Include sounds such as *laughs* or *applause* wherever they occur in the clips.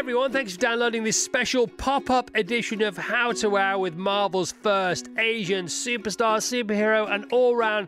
everyone. Thanks for downloading this special pop up edition of How to Wow with Marvel's first Asian superstar, superhero, and all round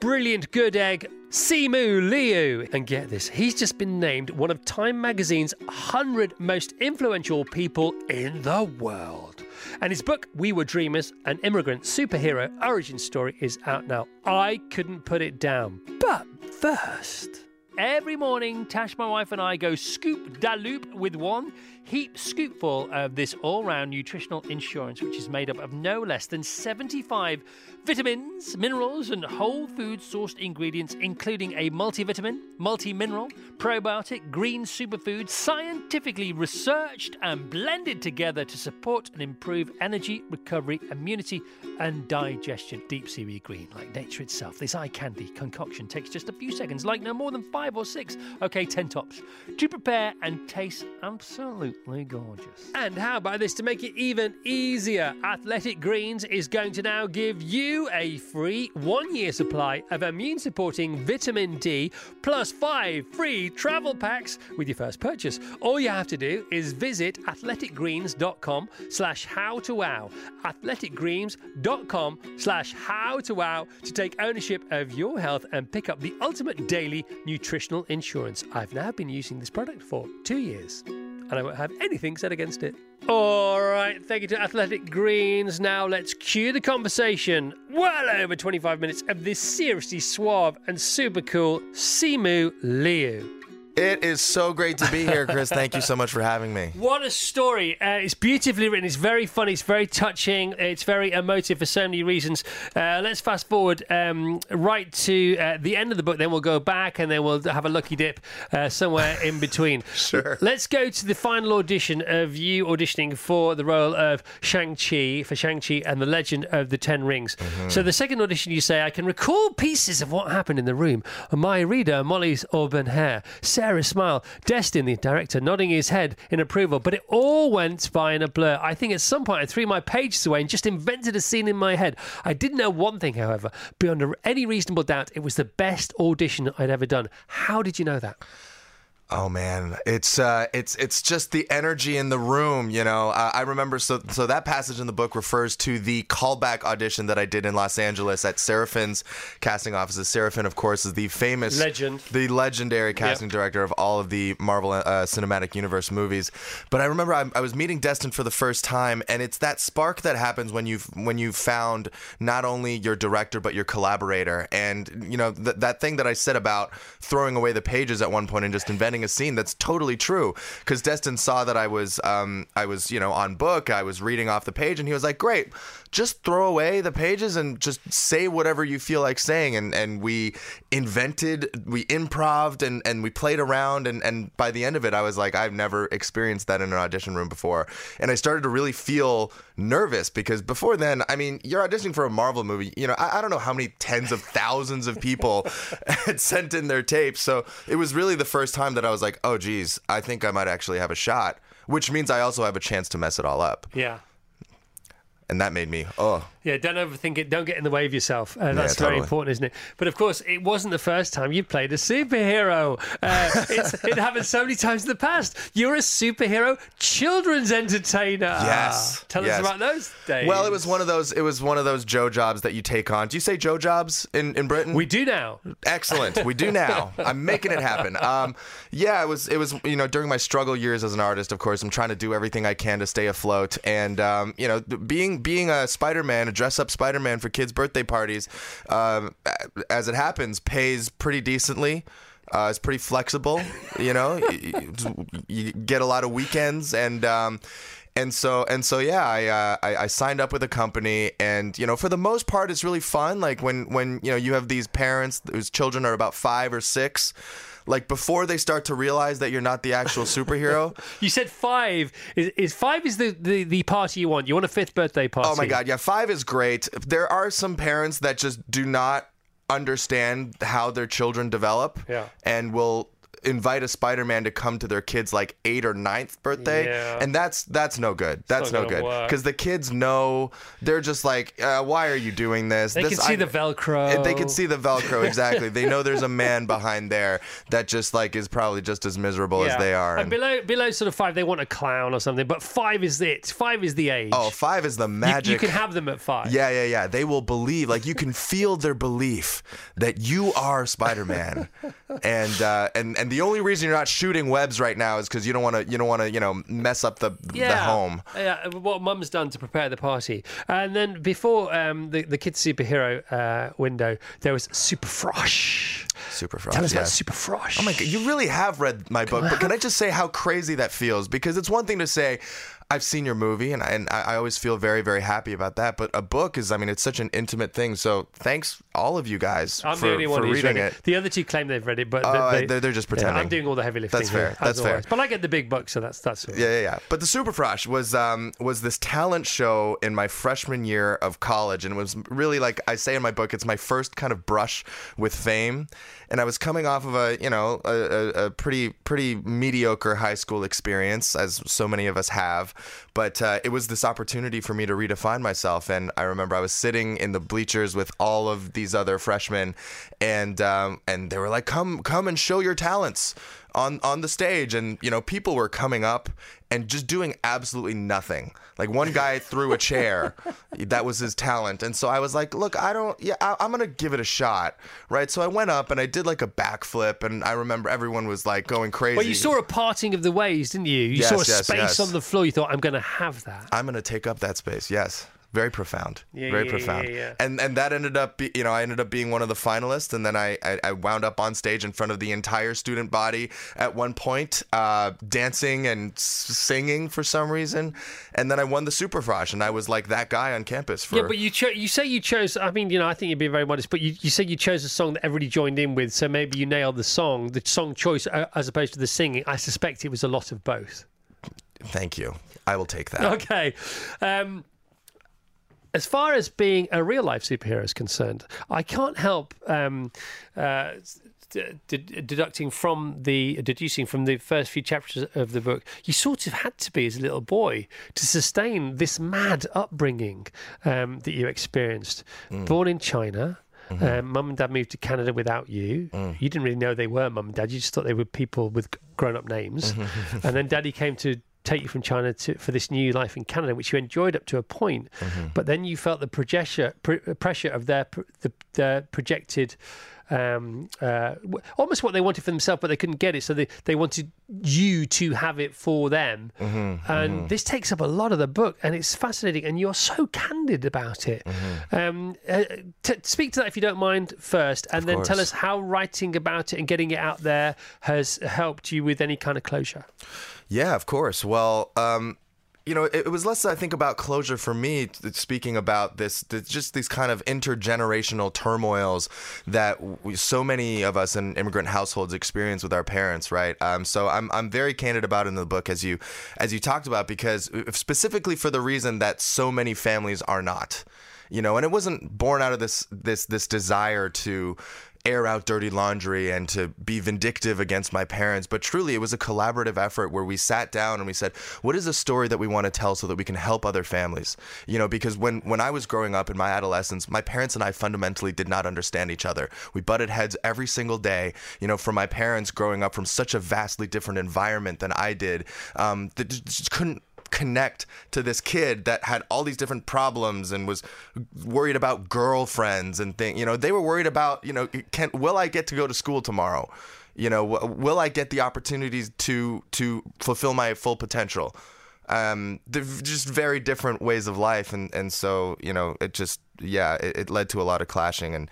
brilliant good egg, Simu Liu. And get this, he's just been named one of Time magazine's 100 most influential people in the world. And his book, We Were Dreamers, an immigrant superhero origin story, is out now. I couldn't put it down. But first. Every morning, Tash, my wife, and I go scoop da loop with one heap scoopful of this all round nutritional insurance, which is made up of no less than 75 vitamins, minerals, and whole food sourced ingredients, including a multivitamin, multi mineral, probiotic, green superfood, scientifically researched and blended together to support and improve energy, recovery, immunity, and digestion. Deep seaweed green, like nature itself. This eye candy concoction takes just a few seconds, like no more than five or six, okay, 10 tops, to prepare and taste absolutely gorgeous. And how about this to make it even easier? Athletic Greens is going to now give you a free one year supply of immune supporting vitamin D plus five free travel packs with your first purchase. All you have to do is visit athleticgreens.com slash how to wow. Athleticgreens.com slash how to wow to take ownership of your health and pick up the ultimate daily nutritional insurance. I've now been using this product for two years and I won't have anything said against it. All right, thank you to Athletic Greens. Now let's cue the conversation. Well over 25 minutes of this seriously suave and super cool Simu Liu. It is so great to be here, Chris. Thank you so much for having me. What a story. Uh, it's beautifully written. It's very funny. It's very touching. It's very emotive for so many reasons. Uh, let's fast forward um, right to uh, the end of the book. Then we'll go back and then we'll have a lucky dip uh, somewhere in between. *laughs* Sure. Let's go to the final audition of you auditioning for the role of Shang-Chi, for Shang-Chi and the Legend of the Ten Rings. So the second audition, you say, I can recall pieces of what happened in the room. My reader, Molly's auburn hair, Sarah's smile, Destin, the director, nodding his head in approval, but it all went by in a blur. I think at some point I threw my pages away and just invented a scene in my head. I did know one thing, however, beyond any reasonable doubt, it was the best audition I'd ever done. How did you know that? Oh man, it's uh, it's it's just the energy in the room. You know, uh, I remember so so that passage in the book refers to the callback audition that I did in Los Angeles at Sarah Finn's casting offices. Seraphin, of course, is the famous Legend. the legendary casting director of all of the Marvel uh, Cinematic Universe movies. But I remember I, I was meeting Destin for the first time, and it's that spark that happens when you when you found not only your director but your collaborator. And you know th- that thing that I said about throwing away the pages at one point and just inventing a scene. That's totally true. Because Destin saw that I was um, I was you know on book. I was reading off the page, and he was like, "Great." Just throw away the pages and just say whatever you feel like saying. And, and we invented, we improved, and, and we played around. And, and by the end of it, I was like, I've never experienced that in an audition room before. And I started to really feel nervous because before then, I mean, you're auditioning for a Marvel movie. You know, I, I don't know how many tens of thousands of people *laughs* had sent in their tapes. So it was really the first time that I was like, oh, geez, I think I might actually have a shot, which means I also have a chance to mess it all up. Yeah. And that made me, oh, Yeah, don't overthink it. Don't get in the way of yourself. Uh, that's very totally. important, isn't it? But of course, it wasn't the first time you played a superhero. Uh, *laughs* it's, it happened so many times in the past. You're a superhero children's entertainer. Yes, Tell yes. us about those days. Well, it was one of those. It was one of those Joe jobs that you take on. Do you say Joe jobs in, in Britain? We do now. Excellent. We do now. *laughs* I'm making it happen. Um, yeah, it was. It was. You know, during my struggle years as an artist, of course, I'm trying to do everything I can to stay afloat. And um, you know, being being a Spider-Man, a dress-up Spider-Man for kids' birthday parties, um, as it happens, pays pretty decently. Uh, it's pretty flexible. You know, *laughs* you, you get a lot of weekends and. Um, and so and so yeah I, uh, I I signed up with a company and you know for the most part it's really fun like when when you know you have these parents whose children are about five or six like before they start to realize that you're not the actual superhero *laughs* You said five. Is, is five is the, the, the party you want? You want a fifth birthday party? oh my god yeah five is great there are some parents that just do not understand how their children develop Yeah. and will invite a Spider-Man to come to their kid's like eighth or ninth birthday, Yeah. and that's that's no good. That's not no good because the kids know they're just like, uh, why are you doing this? They this can see I- the Velcro. They can see the Velcro *laughs* exactly. they know there's a man behind there that just like is probably just as miserable as they are. And and- below below sort of five, they want a clown or something. But five is it. Five is the age. oh, five is the You- magic. You, can have them at five. Yeah, yeah, yeah. They will believe, like you can feel their belief that you are Spider-Man, *laughs* and uh, and and the only reason you're not shooting webs right now is because you don't want to, you don't want to, you know, mess up the the home. Yeah, what Mum's done to prepare the party. And then before um, the, the kids' superhero uh, window, there was Super Frosh. Super Frosh. Tell us yeah. about Super Frosh. Oh my god, you really have read my book, but can I just say how crazy that feels? Because it's one thing to say, I've seen your movie, and I, and I always feel very, very happy about that. But a book is, I mean, it's such an intimate thing. So thanks, all of you guys, I'm for, the only one who's reading read it. The other two claim they've read it, but Oh, they, they're- they're just Yeah, pretending. I'm doing all the heavy lifting. That's here, fair. That's fair. always. But I get the big bucks, so that's that's all. Yeah, yeah, yeah. But the Super Frosh was um, was this talent show in my freshman year of college, and it was really like I say in my book, it's my first kind of brush with fame. And I was coming off of a you know a, a, a pretty pretty mediocre high school experience, as so many of us have. But uh, it was this opportunity for me to redefine myself. And I remember I was sitting in the bleachers with all of these other freshmen, and um, and they were like, "Come, come and show your talents." On on the stage and you know people were coming up and just doing absolutely nothing like one guy *laughs* threw a chair that was his talent and so i was like look i don't yeah I, i'm gonna give it a shot right so i went up and i did like a backflip and i remember everyone was like going crazy Well, you saw a parting of the ways, didn't you? You Yes, saw a yes, space yes. on the floor. You thought, I'm to have that. i'm gonna take up that space yes very profound Yeah, very yeah, profound yeah, yeah. and and that ended up be, you know i ended up being one of the finalists and then I, I i wound up on stage in front of the entire student body at one point uh dancing and singing for some reason and then i won the super frosh and i was like that guy on campus for Yeah, but you cho- you say you chose. I mean, you know, I think you're being very modest, but you, you say you chose a song that everybody joined in with, so maybe you nailed the song, the song choice, uh, as opposed to the singing. I suspect it was a lot of both. thank you i will take that Okay. Um, as far as being a real life superhero is concerned, I can't help um, uh, d- d- deducting from the deducing from the first few chapters of the book, you sort of had to be as a little boy to sustain this mad upbringing um, that you experienced. Born in China. Um, mum and dad moved to Canada without you. You didn't really know they were mum and dad. You just thought they were people with grown up names. and then daddy came to take you from China to, for this new life in Canada, which you enjoyed up to a point. But then you felt the pressure, pr- pressure of their pr- the, the projected, um, uh, w- almost what they wanted for themselves, but they couldn't get it. So they, they wanted you to have it for them. and this takes up a lot of the book, and it's fascinating. And you're so candid about it. Um, uh, t- speak to that if you don't mind first, and then tell us how writing about it and getting it out there has helped you with any kind of closure. Yeah, of course. Well, um, you know, it, it was less I think about closure for me. Speaking about this, th- just these kind of intergenerational turmoils that we, so many of us in immigrant households experience with our parents, right? Um, so I'm I'm very candid about in the book as you as you talked about because uh, specifically for the reason that so many families are not you know and it wasn't born out of this this this desire to air out dirty laundry and to be vindictive against my parents but truly it was a collaborative effort where we sat down and we said what is a story that we want to tell so that we can help other families? You know because when when I was growing up in my adolescence my parents and I fundamentally did not understand each other. We butted heads every single day you know from my parents growing up from such a vastly different environment than I did um that just couldn't connect to this kid that had all these different problems and was worried about girlfriends and things. You know, they were worried about, you know, can will I get to go to school tomorrow? You know, will I get the opportunities to to fulfill my full potential? Um, they're just very different ways of life, and and so you know, it just yeah, it, it led to a lot of clashing, and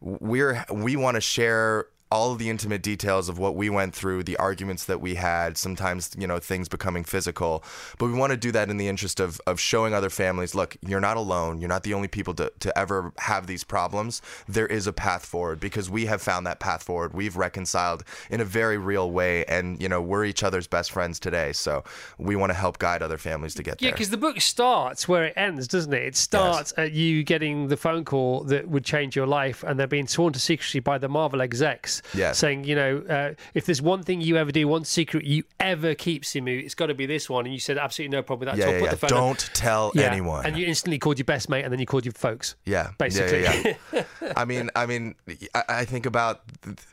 we're we want to share all of the intimate details of what we went through, the arguments that we had, sometimes, you know, things becoming physical. But we want to do that in the interest of, of showing other families, look, you're not alone. You're not the only people to, to ever have these problems. There is a path forward because we have found that path forward. We've reconciled in a very real way. And, you know, we're each other's best friends today. So we want to help guide other families to get Yeah, there. Yeah, because the book starts where it ends, doesn't it? It starts at you getting the phone call that would change your life, and they're being sworn to secrecy by the Marvel execs. Yes. saying, you know, uh, if there's one thing you ever do, one secret you ever keep, Simu, it's got to be this one. And you said, absolutely no problem with that. Yeah, so yeah, yeah. the phone on. Don't tell Yeah, anyone. And you instantly called your best mate, and then you called your folks. Yeah, basically. Yeah, yeah, *laughs* yeah. I mean, I mean, I, I think about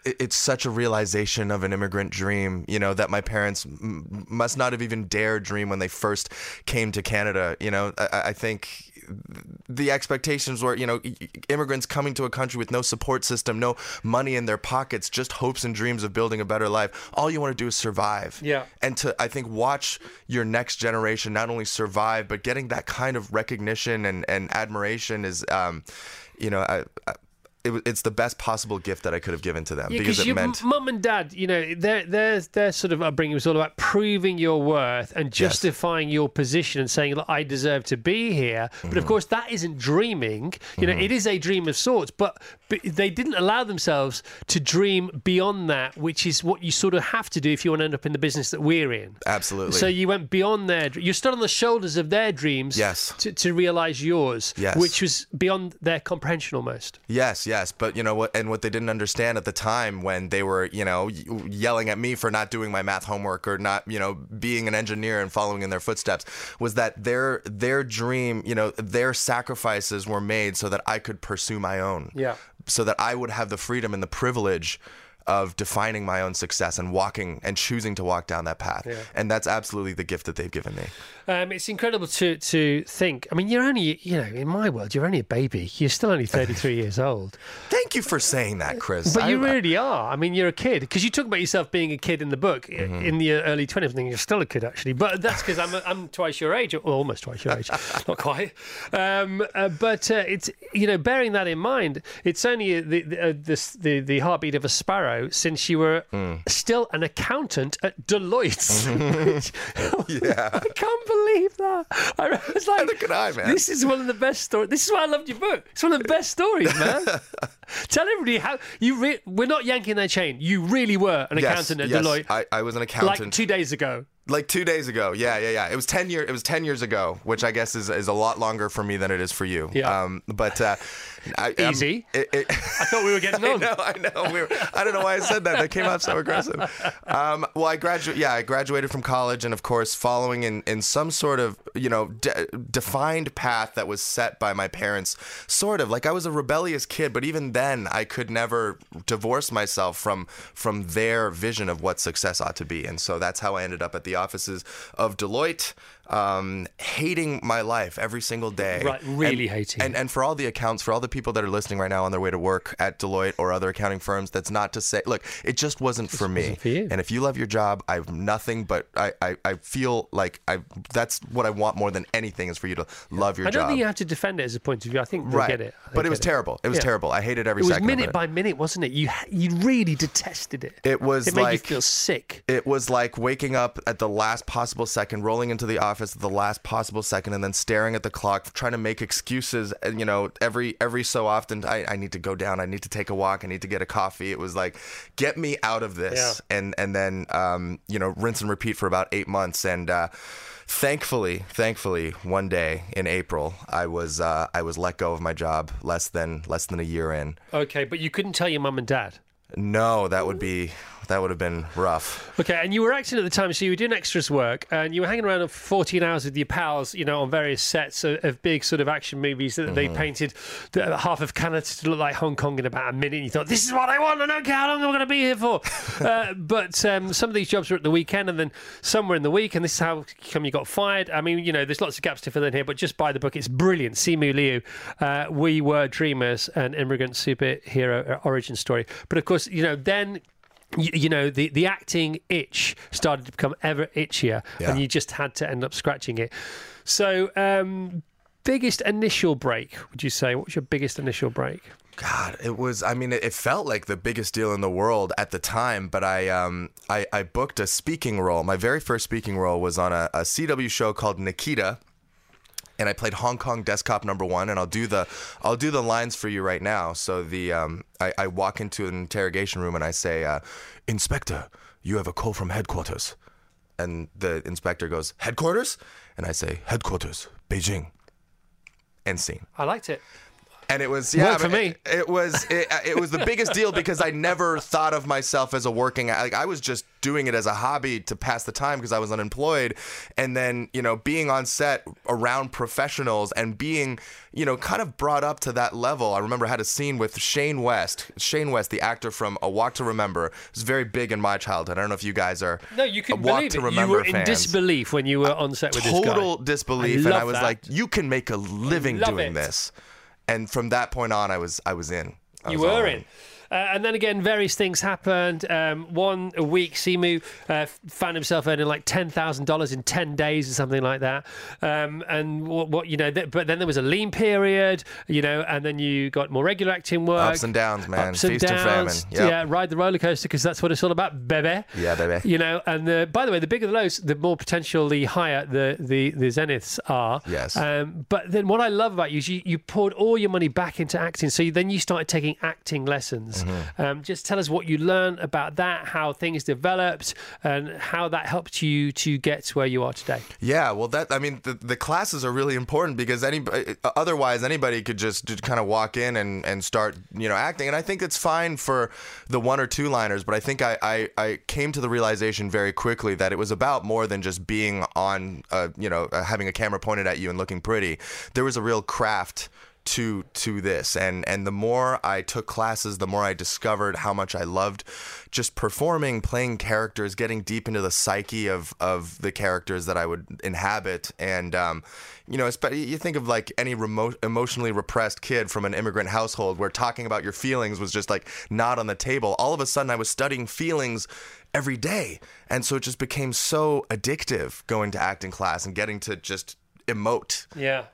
it's such a realization of an immigrant dream. You know that my parents m- must not have even dared dream when they first came to Canada. You know, I, I think the expectations were, you know, immigrants coming to a country with no support system, no money in their pockets, just hopes and dreams of building a better life. All you want to do is survive. Yeah. And to, I think, watch your next generation not only survive, but getting that kind of recognition and, and admiration is, um, you know, I, I, it, it's the best possible gift that I could have given to them Yeah, because it your meant. mum and dad, you know, their their their sort of upbringing was all about proving your worth and justifying your position and saying, "Look, I deserve to be here." But Mm-hmm. of course, that isn't dreaming. You know, it is a dream of sorts, but, but they didn't allow themselves to dream beyond that, which is what you sort of have to do if you want to end up in the business that we're in. Absolutely. So you went beyond their. You stood on the shoulders of their dreams. Yes. To, to realize yours. Yes. Which was beyond their comprehension almost. Yes, yes, but you know what? And what they didn't understand at the time when they were, you know, yelling at me for not doing my math homework or not, you know, being an engineer and following in their footsteps, was that their their dream, you know, their sacrifices were made so that I could pursue my own. Yeah. So that I would have the freedom and the privilege of defining my own success and walking and choosing to walk down that path. And that's absolutely the gift that they've given me. Um, it's incredible to to think. I mean, you're only, you know, in my world, you're only a baby. You're still only 33 *laughs* years old. Thank you for saying that, Chris. But you I- really are. I mean, you're a kid because you talk about yourself being a kid in the book Mm-hmm. in the early 20s. I think you're still a kid actually, but that's because I'm I'm twice your age, or almost twice your age, *laughs* not quite. Um, uh, but uh, it's you know, bearing that in mind, it's only the the, uh, this, the the heartbeat of a sparrow since you were Mm. still an accountant at Deloitte. *laughs* Yeah. I can't believe that. I was like, Neither could I, man. This is one of the best stories. This is why I loved your book. It's one of the best stories, man. *laughs* Tell everybody how you. Re- we're not yanking their chain. You really were an Yes, accountant at yes, Deloitte. I, I was an accountant. like two days ago. Like two days ago, yeah, yeah, yeah. It was ten year. It was ten years ago, which I guess is, is a lot longer for me than it is for you. Yeah. Um, but uh, I, um, Easy. it, it, I thought we were getting *laughs* I know, I know. We were, I don't know why I said that. That came out so aggressive. Um, well, I graduated. Yeah, I graduated from college, and of course, following in, in some sort of you know de- defined path that was set by my parents. Sort of like I was a rebellious kid, but even then, I could never divorce myself from from their vision of what success ought to be, and so that's how I ended up at the offices of Deloitte. Um, hating my life every single day. Right, really And- hating And, and for all the accounts, for all the people that are listening right now on their way to work at Deloitte or other accounting firms, that's not to say, look, it just wasn't for me. wasn't for you. And if you love your job, I have nothing but I, I, I feel like I that's what I want more than anything is for you to love your job. I don't job. think you have to defend it as a point of view. I think they right. get it. They But it was get terrible. It was Yeah. terrible. I hated every It was second minute it. by minute, wasn't it? You you really detested it. It was It made you like- feel sick. It was like waking up at the last possible second, rolling into the office at the last possible second, and then staring at the clock, trying to make excuses. And you know, every every so often, I, I need to go down. I need to take a walk. I need to get a coffee. It was like, get me out of this. And and then um, you know, rinse and repeat for about eight months. And uh, thankfully, thankfully, one day in April, I was uh, I was let go of my job less than less than a year in. Okay, but you couldn't tell your mum and dad. No, that would be that would have been rough. Okay, and you were acting at the time, so you were doing extras work, and you were hanging around for 14 hours with your pals, you know, on various sets of, of big sort of action movies that they painted the, half of Canada to look like Hong Kong in about a minute. And you thought, this is what I want, I don't care how long I'm going to be here for. *laughs* uh, but um, some of these jobs were at the weekend, and then some were in the week, and this is how come you got fired. I mean, you know, there's lots of gaps to fill in here, but just buy the book. It's brilliant. Simu Liu, uh, We Were Dreamers, an immigrant superhero origin story. But of course, you know, then you, you know the the acting itch started to become ever itchier Yeah. and you just had to end up scratching it so um biggest initial break would you say what was your biggest initial break God, it was. I mean, it, it felt like the biggest deal in the world at the time. But I, um, I, I booked a speaking role. My very first speaking role was on a, a CW show called Nikita, and I played Hong Kong Desk Cop Number One. And I'll do the, I'll do the lines for you right now. So the, um, I, I walk into an interrogation room and I say, uh, Inspector, you have a call from headquarters. And the inspector goes, Headquarters? And I say, Headquarters, Beijing. End scene. i liked it and it was yeah Worked for me. It, it was it, it was the biggest deal because I never thought of myself as a working like I was just doing it as a hobby to pass the time because I was unemployed, and then you know being on set around professionals and being you know kind of brought up to that level. I remember I had a scene with Shane West. Shane West, the actor from A Walk to Remember, was very big in my childhood. I don't know if you guys are No, you A can Walk believe to it. You Remember were in fans. disbelief when you were on set with this guy. Total disbelief, and love I was that. like, "You can make a living doing it. this." And from that point on, I was I was in. I You was were in. Uh, and then again, various things happened. Um, one a week, Simu uh, found himself earning like ten thousand dollars in ten days or something like that. Um, and what, what you know, th- but then there was a lean period, you know, and then you got more regular acting work, Ups and downs, man. ups and Feast and famine. downs. Yep. Yeah, ride the roller coaster because that's what it's all about, baby. Yeah, baby. You know, and the, by the way, the bigger the lows, the more potential the higher the the, the zeniths are. Yes. Um, but then what I love about you is you, you poured all your money back into acting. So you, then you started taking acting lessons. Mm-hmm. Um, just tell us what you learned about that, how things developed, and how that helped you to get to where you are today. Yeah, well, that I mean, the, the classes are really important because any otherwise anybody could just, just kind of walk in and, and start you know acting, and I think it's fine for the one or two liners, but I think I, I, I came to the realization very quickly that it was about more than just being on, uh, you know, uh, having a camera pointed at you and looking pretty. There was a real craft to to this. And and the more I took classes the more I discovered how much I loved just performing playing characters getting deep into the psyche of of the characters that I would inhabit. And um you know you think of like any remote emotionally repressed kid from an immigrant household where talking about your feelings was just like not on the table. All of a sudden I was studying feelings every day. And so it just became so addictive going to acting class and getting to just emote. Yeah.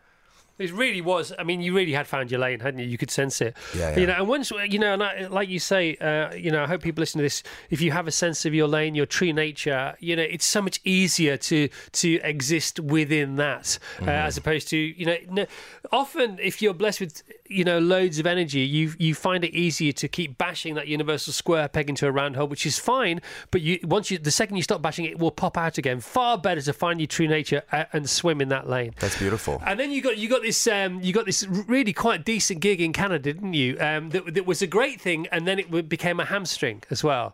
It really was. I mean, you really had found your lane, hadn't you? You could sense it. Yeah, You know, and once you know, and I, like you say, uh, you know, I hope people listen to this. If you have a sense of your lane, your true nature, you know, it's so much easier to to exist within that, uh, as opposed to you know, often if you're blessed with you know loads of energy, you you find it easier to keep bashing that universal square peg into a round hole, which is fine. But you once you the second you stop bashing it, it will pop out again. Far better to find your true nature uh, and swim in that lane. that's beautiful And then you got you got this um, you got this really quite decent gig in Canada, didn't you? Um, that, that was a great thing, and then it became a hamstring as well.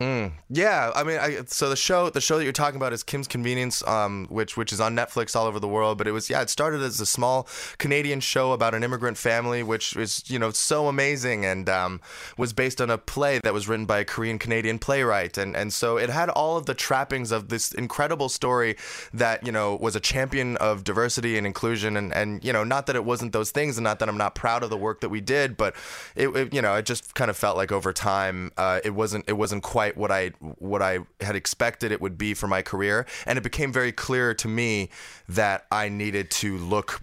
Yeah, I mean, I, so the show, the show that you're talking about is Kim's Convenience, um, which which is on Netflix all over the world. But it was, yeah, it started as a small Canadian show about an immigrant family, which is, you know, so amazing, and um, was based on a play that was written by a Korean Canadian playwright, and and so it had all of the trappings of this incredible story that you know was a champion of diversity and inclusion, and and you know, not that it wasn't those things, and not that I'm not proud of the work that we did, but it, it you know, it just kind of felt like over time, uh, it wasn't it wasn't quite what I what I had expected it would be for my career, and it became very clear to me that I needed to look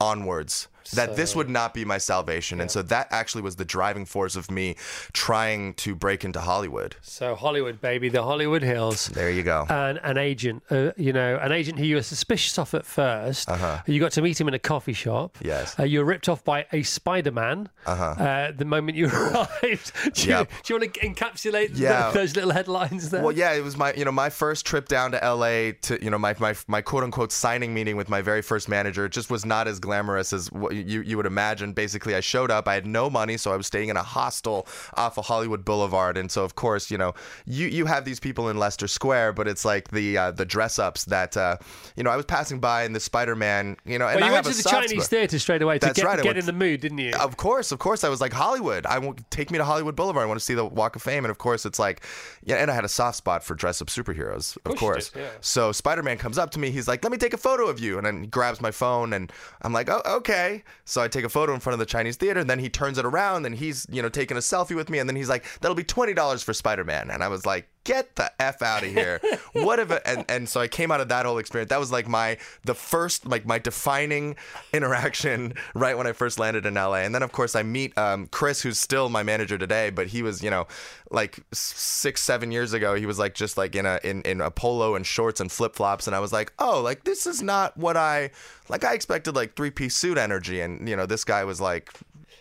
onwards. That this would not be my salvation, and so that actually was the driving force of me trying to break into Hollywood. So Hollywood, baby, the Hollywood Hills. There you go. And an agent, uh, you know, an agent who you were suspicious of at 1st Uh-huh. You got to meet him in a coffee shop. Yes. Uh, you were ripped off by a Spider-Man uh-huh. the moment you *laughs* arrived. do, you, Yep. do you want to encapsulate Yeah. those little headlines there? Well, yeah, it was my you know my first trip down to LA to you know my my my quote unquote signing meeting with my very first manager. It just was not as glamorous as what you you would imagine. Basically, I showed up. I had no money, so I was staying in a hostel off of Hollywood Boulevard, and so of course you know you you have these people in Leicester Square, but it's like the uh, the dress ups that uh, you know I was passing by in the Spider Man you know and well, I you went have to a the Chinese theatre straight away to That's get, right, get went in the mood, didn't you? Of course, of course, I was like Hollywood. I want take me to Hollywood Boulevard. I want to see the Walk of Fame, and of course, it's like, yeah. And I had a soft spot for dress up superheroes, of, course course. did, yeah. So Spider Man comes up to me. He's like, "Let me take a photo of you," and then he grabs my phone, and I'm like, "Oh, okay." So I take a photo in front of the Chinese theater, and then he turns it around, and he's you know taking a selfie with me, and then he's like, "That'll be twenty dollars for Spider Man," and I was like. Get the f out of here! *laughs* what if? And and so I came out of that whole experience. That was like my the first like my defining interaction *laughs* right when I first landed in LA. And then of course I meet um, Chris, who's still my manager today, but he was you know like six seven years ago. He was like just like in a in, in a polo and shorts and flip flops, and I was like, oh, like this is not what I like. I expected like three piece suit energy, and you know this guy was like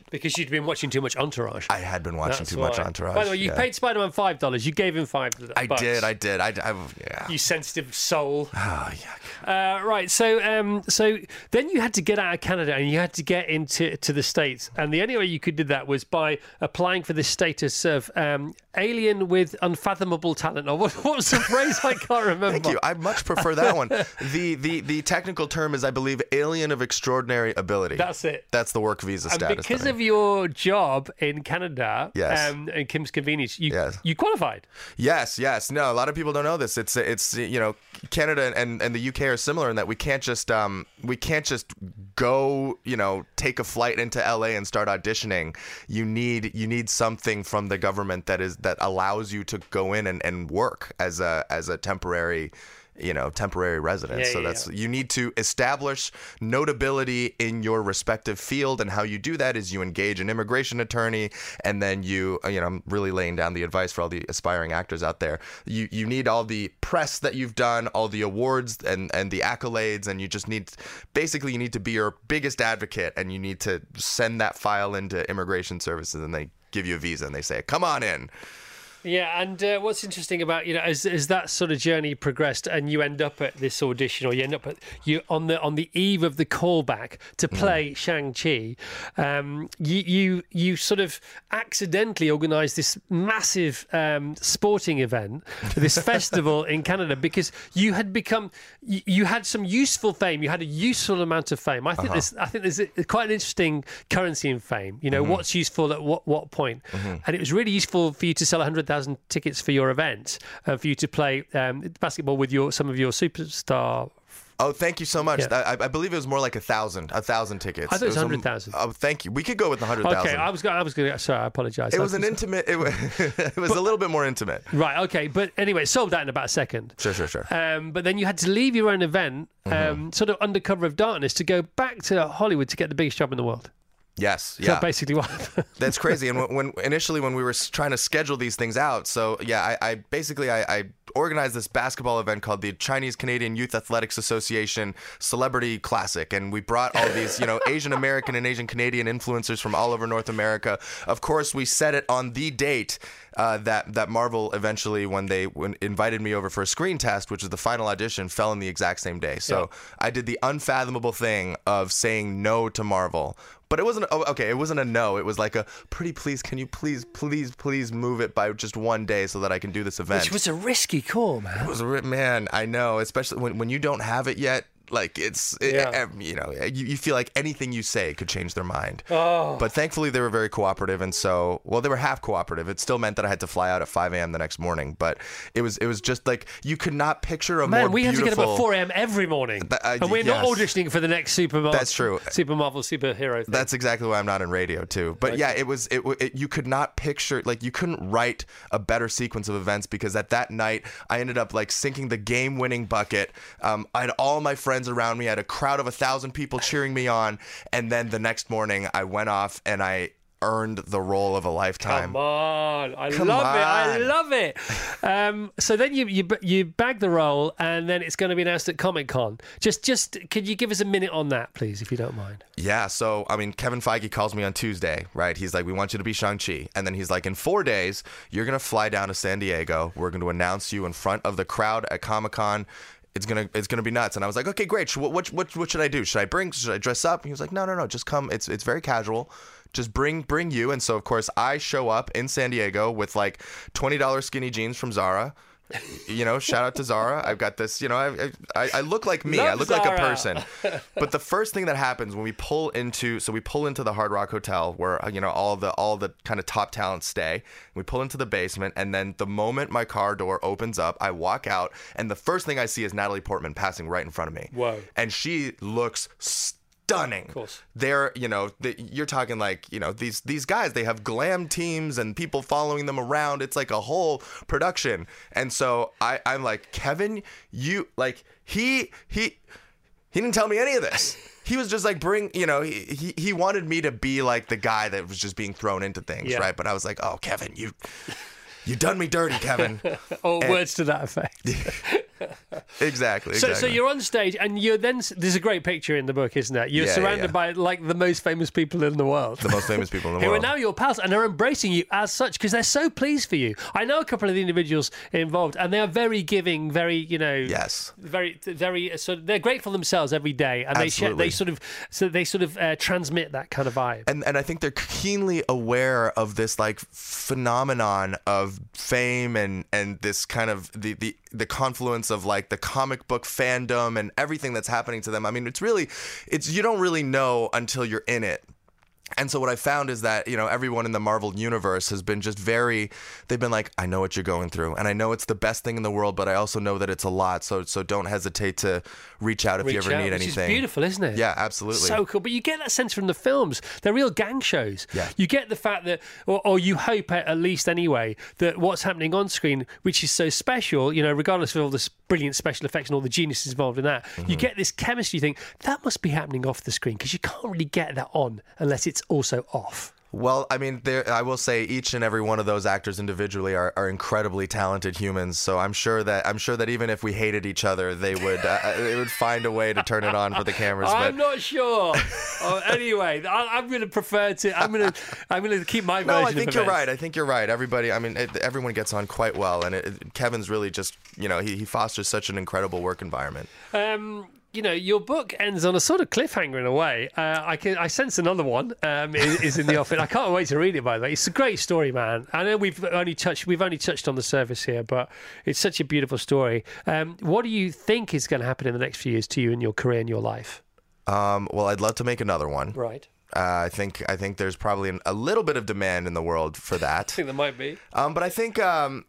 Because you'd been watching too much Entourage. I had been watching That's too much. Entourage. By the way, you yeah. paid Spider Man five dollars. You gave him five dollars. I bucks. did. I did. I, I yeah. You sensitive soul. *sighs* Ah, oh, yeah. Uh, right. So, um, so then you had to get out of Canada and you had to get into to the states, and the only way you could do that was by applying for this status of um, alien with unfathomable talent. Or what, *laughs* what was the phrase? I can't remember. Thank you. I much prefer that one. the the the technical term is, I believe, alien of extraordinary ability. That's it. That's the work visa And status. because thing. of your job in Canada Yes. um, and Kim's Convenience, you Yes. you qualified. Yes, yes. No, a lot of people don't know this. It's it's you know Canada and, and the UK are similar in that we can't just um we can't just go you know take a flight into LA and start auditioning. You need you need something from the government that is that allows you to go in and, and work as a as a temporary you know temporary resident Yeah, so yeah, that's you need to establish notability in your respective field and how you do that is you engage an immigration attorney and then you uh, you know I'm really laying down the advice for all the aspiring actors out there. You you need all the press that you've done all the awards and and the accolades and you just need basically you need to be your biggest advocate and you need to send that file into immigration services and they give you a visa and they say come on in Yeah, and uh, what's interesting about you know as, as that sort of journey progressed, and you end up at this audition, or you end up at you on the on the eve of the callback to play Shang Chi, um, you you you sort of accidentally organised this massive um, sporting event, this *laughs* festival in Canada, because you had become you, you had some useful fame, you had a useful amount of fame. I think there's I think there's a, quite an interesting currency in fame. You know, what's useful at what what point, and it was really useful for you to sell hundred thousand tickets for your event, uh, for you to play um, basketball with your some of your superstar. Oh, thank you so much. Yeah. I, I believe it was more like a thousand, a thousand tickets. I thought it was a- 100,000. Oh, thank you. We could go with the hundred thousand. Okay, I was I was going. to Sorry, I apologise. It was an intimate. It was, *laughs* it was a little bit more intimate. right. Okay, but anyway, solved that in about a second. Sure, sure, sure. Um, but then you had to leave your own event, um, Mm-hmm. sort of under cover of darkness, to go back to Hollywood to get the biggest job in the world. Yes, yeah. that basically what? *laughs* That's crazy. And when, when initially when we were trying to schedule these things out, so yeah, I, I basically I, I organized this basketball event called the Chinese Canadian Youth Athletics Association Celebrity Classic, and we brought all these you know Asian American and Asian Canadian influencers from all over North America. Of course, we set it on the date. Uh, that that Marvel eventually, when they when invited me over for a screen test, which is the final audition, fell in the exact same day. So I did the unfathomable thing of saying no to Marvel, but it wasn't oh, okay. It wasn't a no. It was like a pretty please. Can you please, please, please move it by just one day so that I can do this event? Which was a risky call, man. It was a man. I know, especially when when you don't have it yet. Like it's, it- Yeah. you know, you, you feel like anything you say could change their mind. Oh. But thankfully, they were very cooperative, and so well, they were half cooperative. It still meant that I had to fly out at 5 a.m. the next morning, but it was it was just like you could not picture a more Man, we have to get up at 4 a.m. every morning. Uh, and we're not auditioning for the next Super Marvel. That's true. Super Marvel superhero thing. That's exactly why I'm not in radio too. But yeah, it was it, it. You could not picture like you couldn't write a better sequence of events because at that night I ended up like sinking the game-winning bucket. Um, I had all my friends around me. I had a crowd of a thousand people cheering me on, and then the next morning I went off and I earned the role of a lifetime. Come on, I Come love it. I love it. Um, so then you you you bag the role, and then it's going to be announced at Comic Con. Just just could you give us a minute on that, please, if you don't mind? Yeah, so I mean, Kevin Feige calls me on Tuesday, right? He's like, "We want you to be Shang Chi," and then he's like, "In four days, you're gonna fly down to San Diego. We're going to announce you in front of the crowd at Comic Con." It's gonna it's gonna be nuts, and I was like, okay, great. What what what, should I do? Should I bring? Should I dress up? And he was like, no, no, no, just come. It's it's very casual. Just bring bring you. And so of course I show up in San Diego with like twenty dollars skinny jeans from Zara. You know, shout out to Zara. I've got this. You know, I I, I look like me. I look like a person. *laughs* But the first thing that happens when we pull into, so we pull into the Hard Rock Hotel where uh, you know all the all the kind of top talent stay. We pull into the basement, and then the moment my car door opens up, I walk out, and the first thing I see is Natalie Portman passing right in front of me. Whoa. And she looks stunning. Of course. They're, you know, the, you're talking like, you know, these these guys, they have glam teams and people following them around. It's like a whole production. And so I, I'm like, Kevin, you like he he he didn't tell me any of this. He was just like bring, you know, he, he he wanted me to be like the guy that was just being thrown into things, Yeah. right? But I was like, oh, Kevin, you you done me dirty, Kevin. *laughs* Or words to that effect. *laughs* *laughs* exactly. So, so you're on stage, and you're then. There's a great picture in the book, isn't it? You're Yeah, yeah, surrounded yeah. by like the most famous people in the world. the most famous people in the *laughs* who world. are now your pals and are embracing you as such because they're so pleased for you. I know a couple of the individuals involved, and they are very giving, very you know, Yes. very very So they're grateful themselves every day, and they share, Absolutely. they sort of so they sort of uh, transmit that kind of vibe. and and I think they're keenly aware of this like phenomenon of fame and and this kind of the the the confluence of like the comic book fandom and everything that's happening to them. I mean, it's really it's you don't really know until you're in it. And so what I found is that you know everyone in the Marvel universe has been just very. They've been like, I know what you're going through, and I know it's the best thing in the world, but I also know that it's a lot. So so don't hesitate to reach out if you ever out, need which anything. is beautiful, isn't it? Yeah, absolutely. So cool, but you get that sense from the films. They're real gang shows. Yeah. You get the fact that, or, or you hope at, least anyway, that what's happening on screen, which is so special, you know, regardless of all the s- brilliant special effects and all the geniuses involved in that, Mm-hmm. you get this chemistry. thing. that must be happening off the screen because you can't really get that on unless it's also off. Well, I mean, there, I will say each and every one of those actors individually are, are incredibly talented humans. So I'm sure that I'm sure that even if we hated each other, they would uh, they would find a way to turn it on for the cameras. I'm not sure. oh, anyway, I, I'm going to prefer to. I'm going to. I'm going to keep my version. no, I of think you're events. right. I think you're right. Everybody, I mean, it, everyone gets on quite well, and it, it- Kevin's really just you know he, he fosters such an incredible work environment. Um, you know, your book ends on a sort of cliffhanger in a way. Uh, I can, I sense another one um, is, is in the *laughs* offing. I can't wait to read it. By the way, it's a great story, man. I know we've only touched, we've only touched on the surface here, but it's such a beautiful story. Um, what do you think is going to happen in the next few years to you in your career and your life? Um, well, I'd love to make another one. Right. Uh, I think I think there's probably an, a little bit of demand in the world for *laughs* that. I think there might be. Um, but I think, um,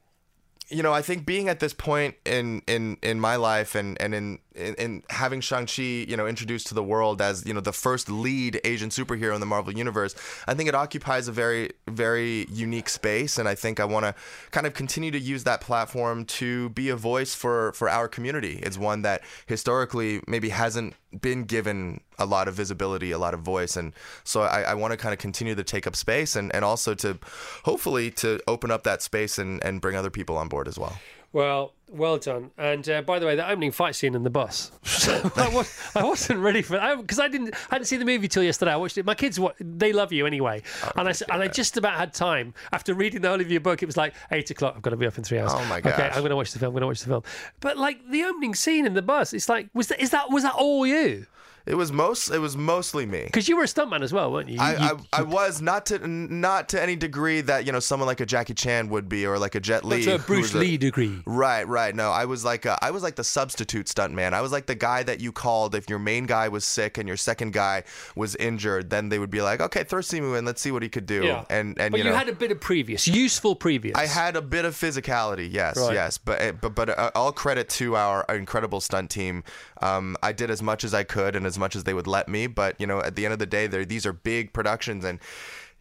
you know, I think being at this point in in in my life and and in in, in having Shang Chi, you know, introduced to the world as you know the first lead Asian superhero in the Marvel universe, I think it occupies a very very unique space, and I think I want to kind of continue to use that platform to be a voice for for our community. It's one that historically maybe hasn't been given a lot of visibility, a lot of voice, and so I, I want to kind of continue to take up space and, and also to hopefully to open up that space and, and bring other people on board as well. Well, well done. And uh, by the way, the opening fight scene in the bus. *laughs* I, was, I wasn't ready for that because I didn't. I hadn't seen the movie till yesterday. I watched it. My kids, wa- they love you anyway. and I s- and I just about had time after reading the whole of your book. It was like eight o'clock. I've got to be up in three hours. Oh, my god! Okay. I'm going to watch the film. I'm going to watch the film. But like the opening scene in the bus, it's like was that is that was that all you? It was most it was mostly me. Because you were a stuntman as well, weren't you? You- I, you- I, I was not to not to any degree that you know someone like a Jackie Chan would be or like a Jet Li. to a Bruce was a- Lee degree. Right, right. No, I was like a, I was like the substitute stuntman. I was like the guy that you called if your main guy was sick and your second guy was injured. Then they would be like, okay, throw Simu in. Let's see what he could do. Yeah. And and But you you, had a bit of previous, useful previous. I had a bit of physicality, yes, Right. yes, but eh, but but uh, all credit to our incredible stunt team. Um, I did as much as I could and as much as they would let me. But you know, at the end of the day, these are big productions, and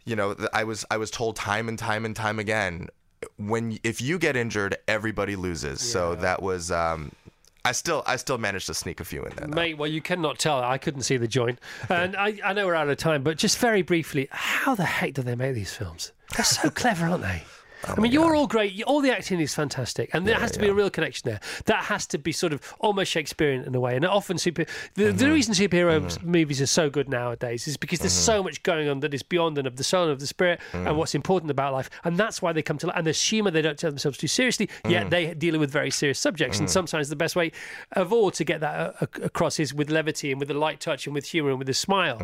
you know, I was I was told time and time and time again, when if you get injured, everybody loses. So that was. Um, I still I still managed to sneak a few in there. though. Mate, well, you cannot tell. I couldn't see the joint. *laughs* And I, I know we're out of time, but just very briefly, how the heck do they make these films? They're so *laughs* clever, aren't they? Oh I mean, you're all great. All the acting is fantastic, and there has to be a real connection there. That has to be sort of almost Shakespearean in a way. And often, super the, the mm-hmm. reason superhero mm-hmm. movies are so good nowadays is because there's so mm-hmm. much going on that is beyond and of the soul and of the spirit and mm. what's important about life, and that's why they come to. Life. And there's humour they don't take themselves too seriously, yet mm. they deal with very serious subjects. And mm. sometimes the best way of all to get that uh, across is with levity and with a light touch and with humour and with a smile.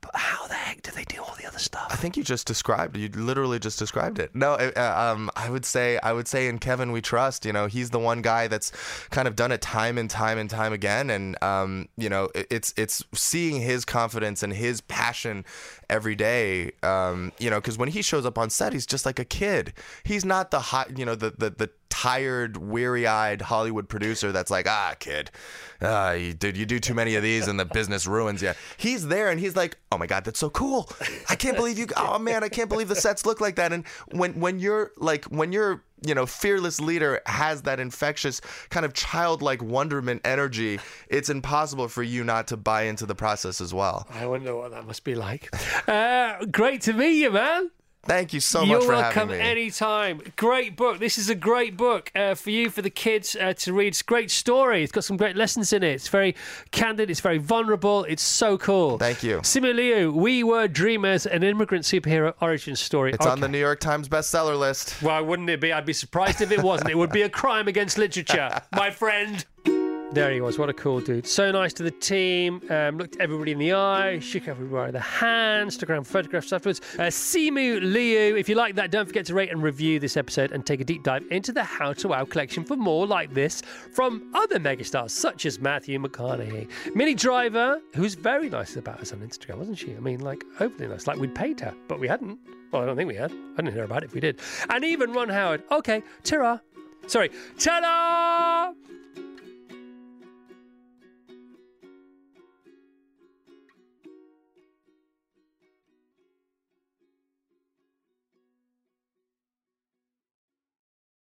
But how the heck do they do the stuff? I think you just described. You literally just described it. No, uh, um, I would say I would say in Kevin we trust. You know, he's the one guy that's kind of done it time and time and time again, and um, you know, it- it's it's seeing his confidence and his passion every day. Um, you know, because when he shows up on set, he's just like a kid. He's not the hot, you know, the the the tired, weary-eyed Hollywood producer that's like, ah, kid, ah, you, dude, you do too many of these and the business ruins you. He's there and he's like, oh my god, that's so cool. I can't believe you. Oh man, I can't believe the sets look like that. And when when you're like when you're you know fearless leader has that infectious kind of childlike wonderment energy, it's impossible for you not to buy into the process as well. I wonder what that must be like. Uh, great to meet you, man. Thank you so You're much for welcome having me. anytime. Great book. This is a great book uh, for you, for the kids uh, to read. It's a great story. It's got some great lessons in it. It's very candid. It's very vulnerable. It's so cool. Thank you. Simu Liu, We Were Dreamers, an immigrant superhero origin story. It's on the New York Times bestseller list. Why wouldn't it be? I'd be surprised if it wasn't. It would be a crime against literature, *laughs* my friend. There he was. What a cool dude. So nice to the team. Um, looked everybody in the eye, shook everybody the hand, stuck around photographs afterwards. Uh, Simu Liu. If you like that, don't forget to rate and review this episode and take a deep dive into the How to Wow collection for more like this from other megastars such as Matthew McConaughey. Minnie Driver, who's very nice about us on Instagram, wasn't she? I mean, like, openly nice. Like, we'd paid her, but we hadn't. Well, I don't think we had. I didn't hear about it if we did. And even Ron Howard. Okay, ta Sorry, ta